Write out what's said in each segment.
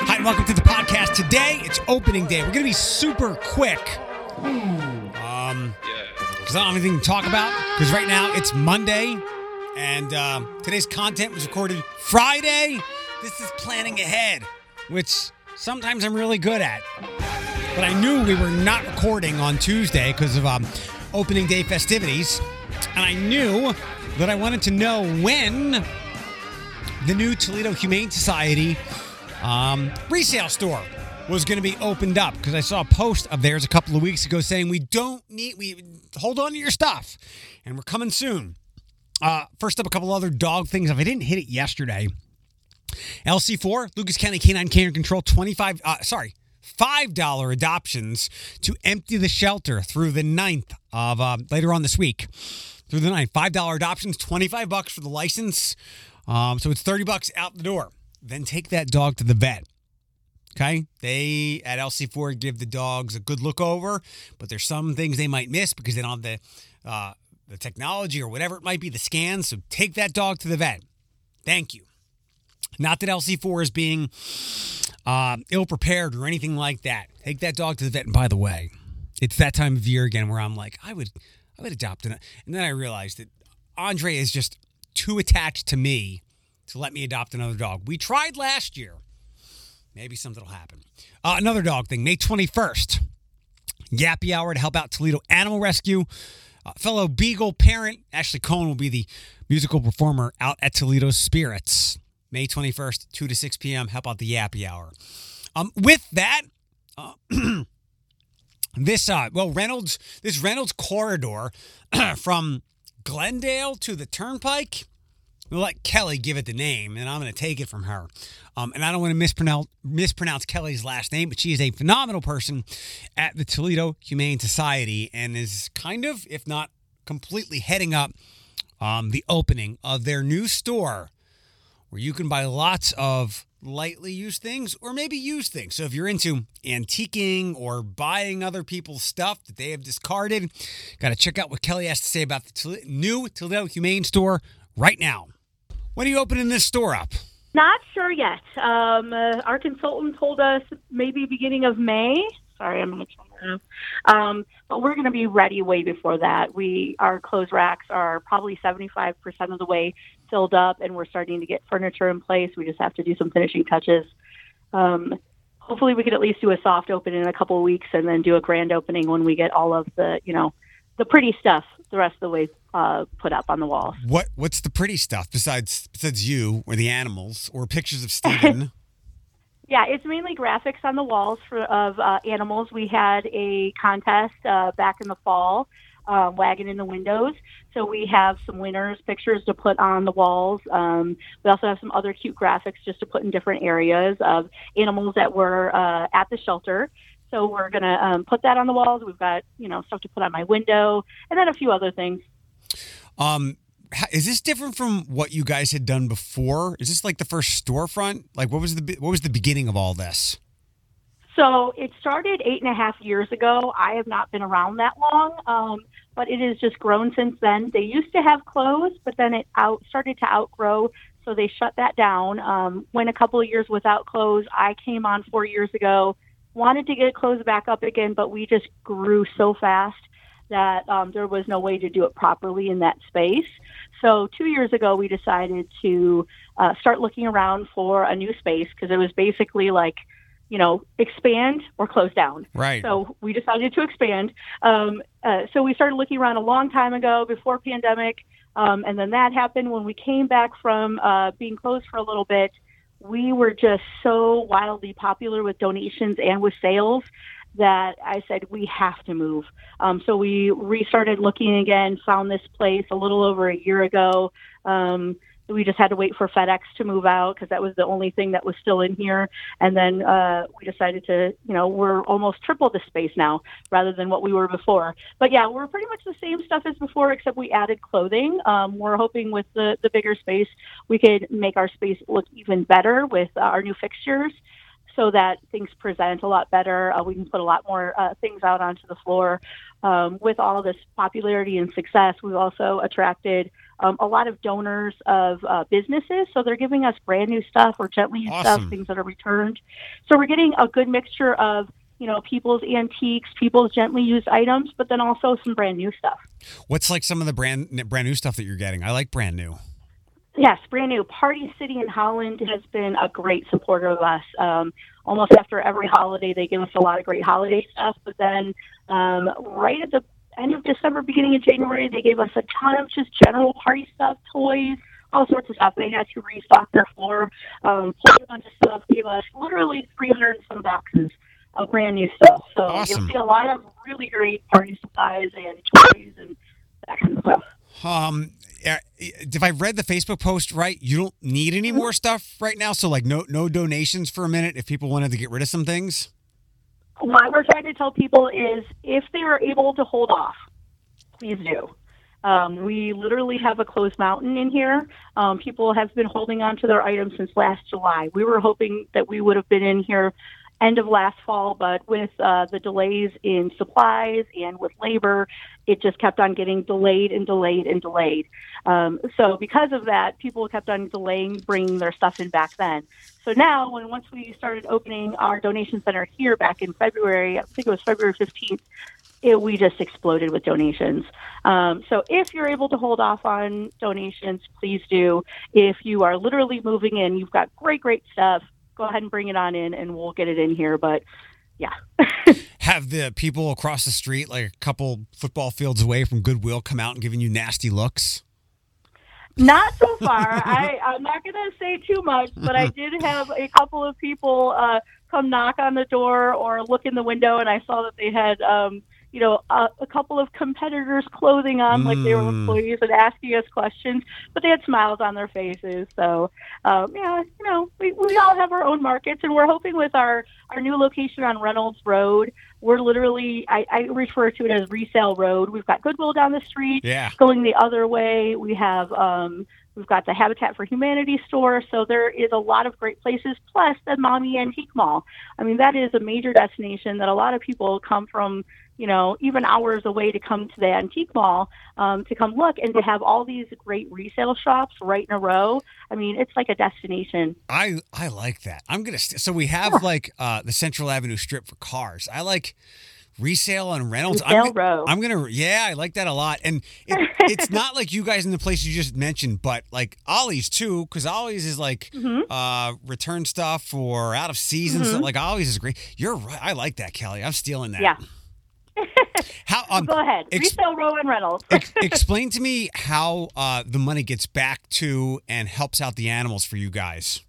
Hi, and welcome to the podcast. Today it's opening day. We're going to be super quick. Um, because I don't have anything to talk about. Because right now it's Monday, and uh, today's content was recorded Friday. This is planning ahead, which sometimes I'm really good at. But I knew we were not recording on Tuesday because of um, opening day festivities, and I knew that I wanted to know when the new Toledo Humane Society um, resale store was going to be opened up because I saw a post of theirs a couple of weeks ago saying we don't need we hold on to your stuff and we're coming soon. Uh, first up, a couple other dog things. If I didn't hit it yesterday, LC4 Lucas County Canine Canine Control twenty five. Uh, sorry. $5 adoptions to empty the shelter through the 9th of uh, later on this week. Through the 9th. $5 adoptions, 25 bucks for the license. Um, so it's 30 bucks out the door. Then take that dog to the vet. Okay. They at LC4 give the dogs a good look over, but there's some things they might miss because they don't have the uh, the technology or whatever it might be, the scans. So take that dog to the vet. Thank you. Not that LC4 is being uh, ill prepared or anything like that. Take that dog to the vet. And by the way, it's that time of year again where I'm like, I would, I would adopt it. And then I realized that Andre is just too attached to me to let me adopt another dog. We tried last year. Maybe something will happen. Uh, another dog thing, May 21st. Yappy Hour to help out Toledo Animal Rescue. Uh, fellow Beagle parent Ashley Cohen will be the musical performer out at Toledo Spirits. May 21st, 2 to 6 p.m. Help out the Yappy Hour. Um, with that, uh, this uh, well Reynolds this Reynolds corridor from Glendale to the Turnpike. We'll let Kelly give it the name, and I'm going to take it from her. Um, and I don't want to mispronounce mispronounce Kelly's last name, but she is a phenomenal person at the Toledo Humane Society, and is kind of, if not completely, heading up um, the opening of their new store where you can buy lots of lightly used things or maybe used things. So if you're into antiquing or buying other people's stuff that they have discarded, got to check out what Kelly has to say about the new Toledo Humane Store right now. When are you opening this store up? Not sure yet. Um, uh, our consultant told us maybe beginning of May. Sorry, I'm going to turn. Um, but we're going to be ready way before that. We our clothes racks are probably 75% of the way filled up, and we're starting to get furniture in place. We just have to do some finishing touches. Um, hopefully, we could at least do a soft open in a couple of weeks, and then do a grand opening when we get all of the you know the pretty stuff the rest of the way uh, put up on the walls. What What's the pretty stuff besides besides you or the animals or pictures of Steven? Yeah, it's mainly graphics on the walls for of uh, animals. We had a contest uh, back in the fall, uh, wagon in the windows. So we have some winners pictures to put on the walls. Um, we also have some other cute graphics just to put in different areas of animals that were uh, at the shelter. So we're gonna um, put that on the walls. We've got you know stuff to put on my window, and then a few other things. Um, is this different from what you guys had done before? Is this like the first storefront? Like, what was the what was the beginning of all this? So it started eight and a half years ago. I have not been around that long, um, but it has just grown since then. They used to have clothes, but then it out started to outgrow, so they shut that down. Um, went a couple of years without clothes. I came on four years ago, wanted to get clothes back up again, but we just grew so fast that um, there was no way to do it properly in that space. So two years ago, we decided to uh, start looking around for a new space because it was basically like you know, expand or close down. Right. So we decided to expand. Um, uh, so we started looking around a long time ago before pandemic, um, and then that happened when we came back from uh, being closed for a little bit. We were just so wildly popular with donations and with sales that I said we have to move. Um, so we restarted looking again, found this place a little over a year ago. Um, we just had to wait for FedEx to move out because that was the only thing that was still in here. And then uh, we decided to, you know, we're almost triple the space now rather than what we were before. But yeah, we're pretty much the same stuff as before, except we added clothing. Um, we're hoping with the, the bigger space, we could make our space look even better with our new fixtures. so that things present a lot better. Uh, we can put a lot more uh, things out onto the floor. Um, with all this popularity and success, we've also attracted um, a lot of donors of uh, businesses. So they're giving us brand new stuff or gently used Awesome. stuff, things that are returned. So we're getting a good mixture of you know people's antiques, people's gently used items, but then also some brand new stuff. What's like some of the brand brand new stuff that you're getting? I like brand new. Yes, brand new. Party City in Holland has been a great supporter of us. Um, almost after every holiday, they give us a lot of great holiday stuff. But then, um, right at the end of December, beginning of January, they gave us a ton of just general party stuff, toys, all sorts of stuff. They had to restock their floor, um, pulled a bunch of stuff, gave us literally 300 and some boxes of brand new stuff. So Awesome. you'll see a lot of really great party supplies and toys and that kind of stuff. Um, if I read the Facebook post right, you don't need any more stuff right now. So like no no donations for a minute if people wanted to get rid of some things. What we're trying to tell people is if they are able to hold off, please do. Um, we literally have a closed mountain in here. Um, people have been holding on to their items since last July. We were hoping that we would have been in here end of last fall, but with uh, the delays in supplies and with labor, it just kept on getting delayed and delayed and delayed. Um, so because of that, people kept on delaying bringing their stuff in back then. So now, when once we started opening our donation center here back in February, I think it was February 15th, it, we just exploded with donations. Um, so if you're able to hold off on donations, please do. If you are literally moving in, you've got great, great stuff. Go ahead and bring it on in, and we'll get it in here. But yeah, Have the people across the street, like a couple football fields away from Goodwill, come out and giving you nasty looks? Not so far. I, I'm not going to say too much, but I did have a couple of people uh, come knock on the door or look in the window, and I saw that they had, um, you know, a, a couple of competitors' clothing on, like they were Mm. employees, and asking us questions, but they had smiles on their faces. So, um, yeah, you know, we, we all have our own markets, and we're hoping with our our new location on Reynolds Road, we're literally, I, I refer to it as resale road. We've got Goodwill down the street Yeah. going the other way. We have um, we've got the Habitat for Humanity store, so there is a lot of great places. Plus the Maumee Antique Mall. I mean, that is a major destination that a lot of people come from. You know, even hours away to come to the antique mall um, to come look and to have all these great resale shops right in a row. I mean, it's like a destination. I I like that. I'm gonna. St- so we have like uh the Central Avenue strip for cars. I like resale and Reynolds. I'm, Resale row. I'm gonna. Yeah, I like that a lot. And it, it's not like you guys in the place you just mentioned, but like Ollie's too, because Ollie's is like Mhm. uh return stuff or out of season stuff. Mhm. Like Ollie's is great. You're right. I like that, Kelly. I'm stealing that. Yeah. How um. Go ahead, ex- resale row and Reynolds. ex- explain to me how uh, the money gets back to and helps out the animals for you guys.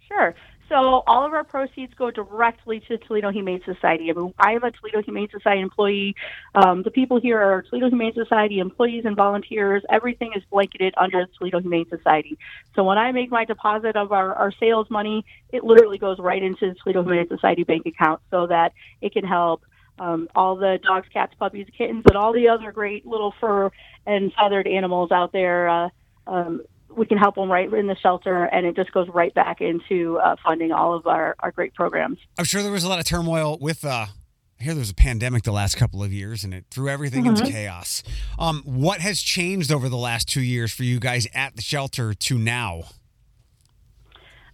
Sure. So all of our proceeds go directly to Toledo Humane Society. I mean, I am a Toledo Humane Society employee. Um, the people here are Toledo Humane Society employees and volunteers. Everything is blanketed under the Toledo Humane Society. So when I make my deposit of our, our sales money, it literally goes right into the Toledo Humane Society bank account so that it can help um, all the dogs, cats, puppies, kittens, and all the other great little fur and feathered animals out there. Uh, um, we can help them right in the shelter, and it just goes right back into uh, funding all of our, our great programs. I'm sure there was a lot of turmoil with uh I hear there was a pandemic the last couple of years and it threw everything into chaos. Um, what has changed over the last two years for you guys at the shelter to now?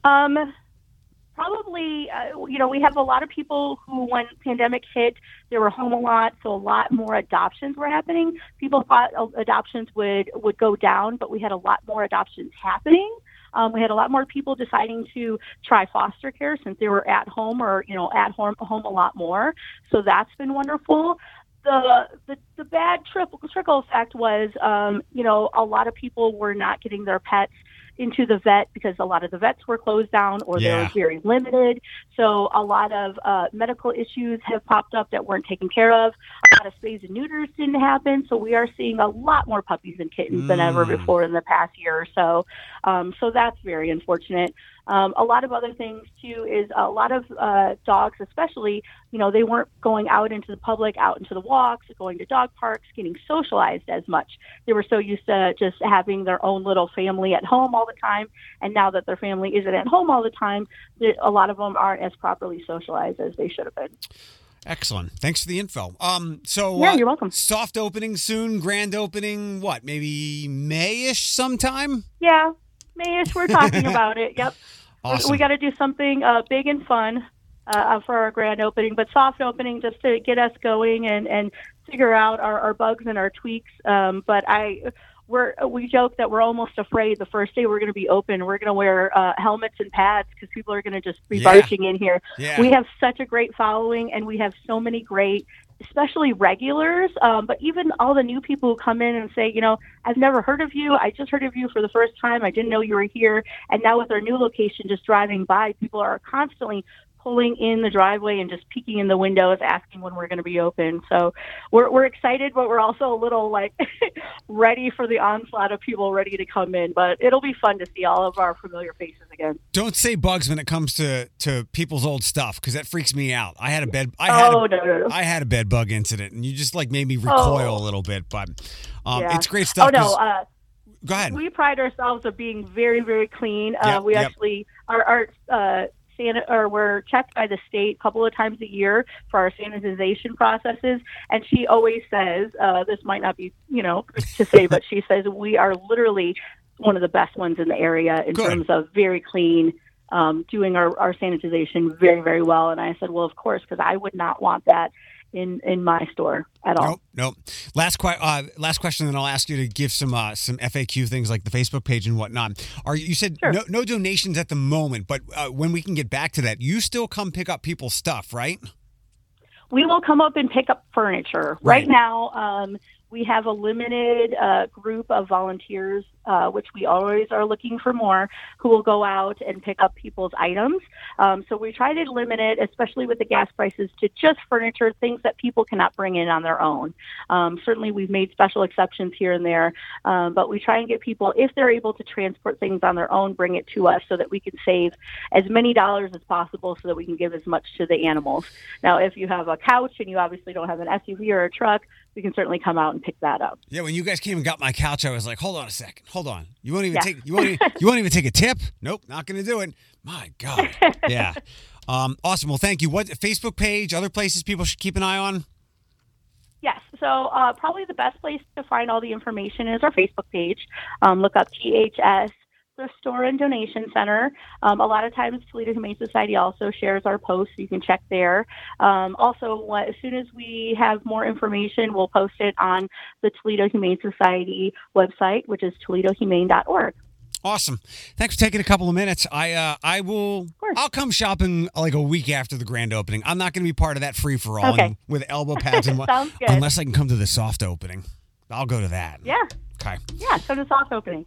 Um, probably, uh, you know, we have a lot of people who, when pandemic hit, they were home a lot, so a lot more adoptions were happening. People thought uh, adoptions would would go down, but we had a lot more adoptions happening. Um, we had a lot more people deciding to try foster care since they were at home or you know at home home a lot more. So that's been wonderful. The the, the bad trickle, trickle effect was, um, you know, a lot of people were not getting their pets into the vet because a lot of the vets were closed down or they were very limited. So a lot of uh, medical issues have popped up that weren't taken care of. A lot of spays and neuters didn't happen. So we are seeing a lot more puppies and kittens than ever Mm. before in the past year or so. Um, so that's very unfortunate. Um, a lot of other things too is a lot of uh, dogs, especially, you know, they weren't going out into the public, out into the walks, going to dog parks, getting socialized as much. They were so used to just having their own little family at home all the time, and now that their family isn't at home all the time, a lot of them aren't as properly socialized as they should have been. Excellent. Thanks for the info. Um, so yeah, uh, you're welcome. Soft opening soon. Grand opening. What? Maybe Mayish sometime. Yeah, Mayish. We're talking about it. Yep. Awesome. We got to do something uh, big and fun uh, for our grand opening, but soft opening just to get us going and and figure out our, our bugs and our tweaks. Um, but I we're we joke that we're almost afraid the first day we're going to be open we're going to wear uh, helmets and pads because people are going to just be Yeah. barging in here Yeah. we have such a great following and we have so many great especially regulars um, but even all the new people who come in and say you know i've never heard of you. I just heard of you for the first time. I didn't know you were here. And now with our new location just driving by people are constantly pulling in the driveway and just peeking in the windows asking when we're going to be open so we're, we're excited but we're also a little like ready for the onslaught of people ready to come in but it'll be fun to see all of our familiar faces again Don't say bugs when it comes to to people's old stuff because that freaks me out. I had a bed. I had oh a, no no no I had a bed bug incident, and you just like made me recoil Oh. a little bit. But um, Yeah. it's great stuff. oh no uh, go ahead. we pride ourselves of being very very clean uh, Yep, we yep. actually our our uh Or we're checked by the state a couple of times a year for our sanitization processes and she always says uh, this might not be you know to say but she says we are literally one of the best ones in the area in Good. terms of very clean um, doing our, our sanitization very very well and i said well of course because i would not want that in in my store at all Nope, nope. Last que- uh, last question, then I'll ask you to give some uh, some FAQ things like the Facebook page and whatnot. Are you you said Sure. no, no donations at the moment, but uh, when we can get back to that, you still come pick up people's stuff, right? we will come up and pick up furniture. Right. Right, now, um, we have a limited uh, group of volunteers, uh, which we always are looking for more, who will go out and pick up people's items. Um, so we try to limit it, especially with the gas prices, to just furniture, things that people cannot bring in on their own. Um, certainly, we've made special exceptions here and there, um, but we try and get people, if they're able to transport things on their own, bring it to us so that we can save as many dollars as possible so that we can give as much to the animals. Now, if you have a couch and you obviously don't have an SUV or a truck, we can certainly come out and pick that up. Yeah. When you guys came and got my couch, I was like, hold on a second, hold on. You won't even Yeah. take you won't even, you won't even take a tip. Nope, not going to do it. My God. Yeah. Um, awesome. Well, thank you. What Facebook page? Other places people should keep an eye on? Yes, so uh, probably the best place to find all the information is our Facebook page. Um, look up THS Thrift Store and Donation Center. Um, a lot of times, Toledo Humane Society also shares our posts, you can check there. Um, also, what, as soon as we have more information, we'll post it on the Toledo Humane Society website, which is toledohumane.org. Awesome. Thanks for taking a couple of minutes. I uh, I will. I'll come shopping like a week after the grand opening. I'm not going to be part of that free for all Okay. with elbow pads and what Sounds good. unless I can come to the soft opening. I'll go to that. Yeah, Okay. yeah, so to soft opening.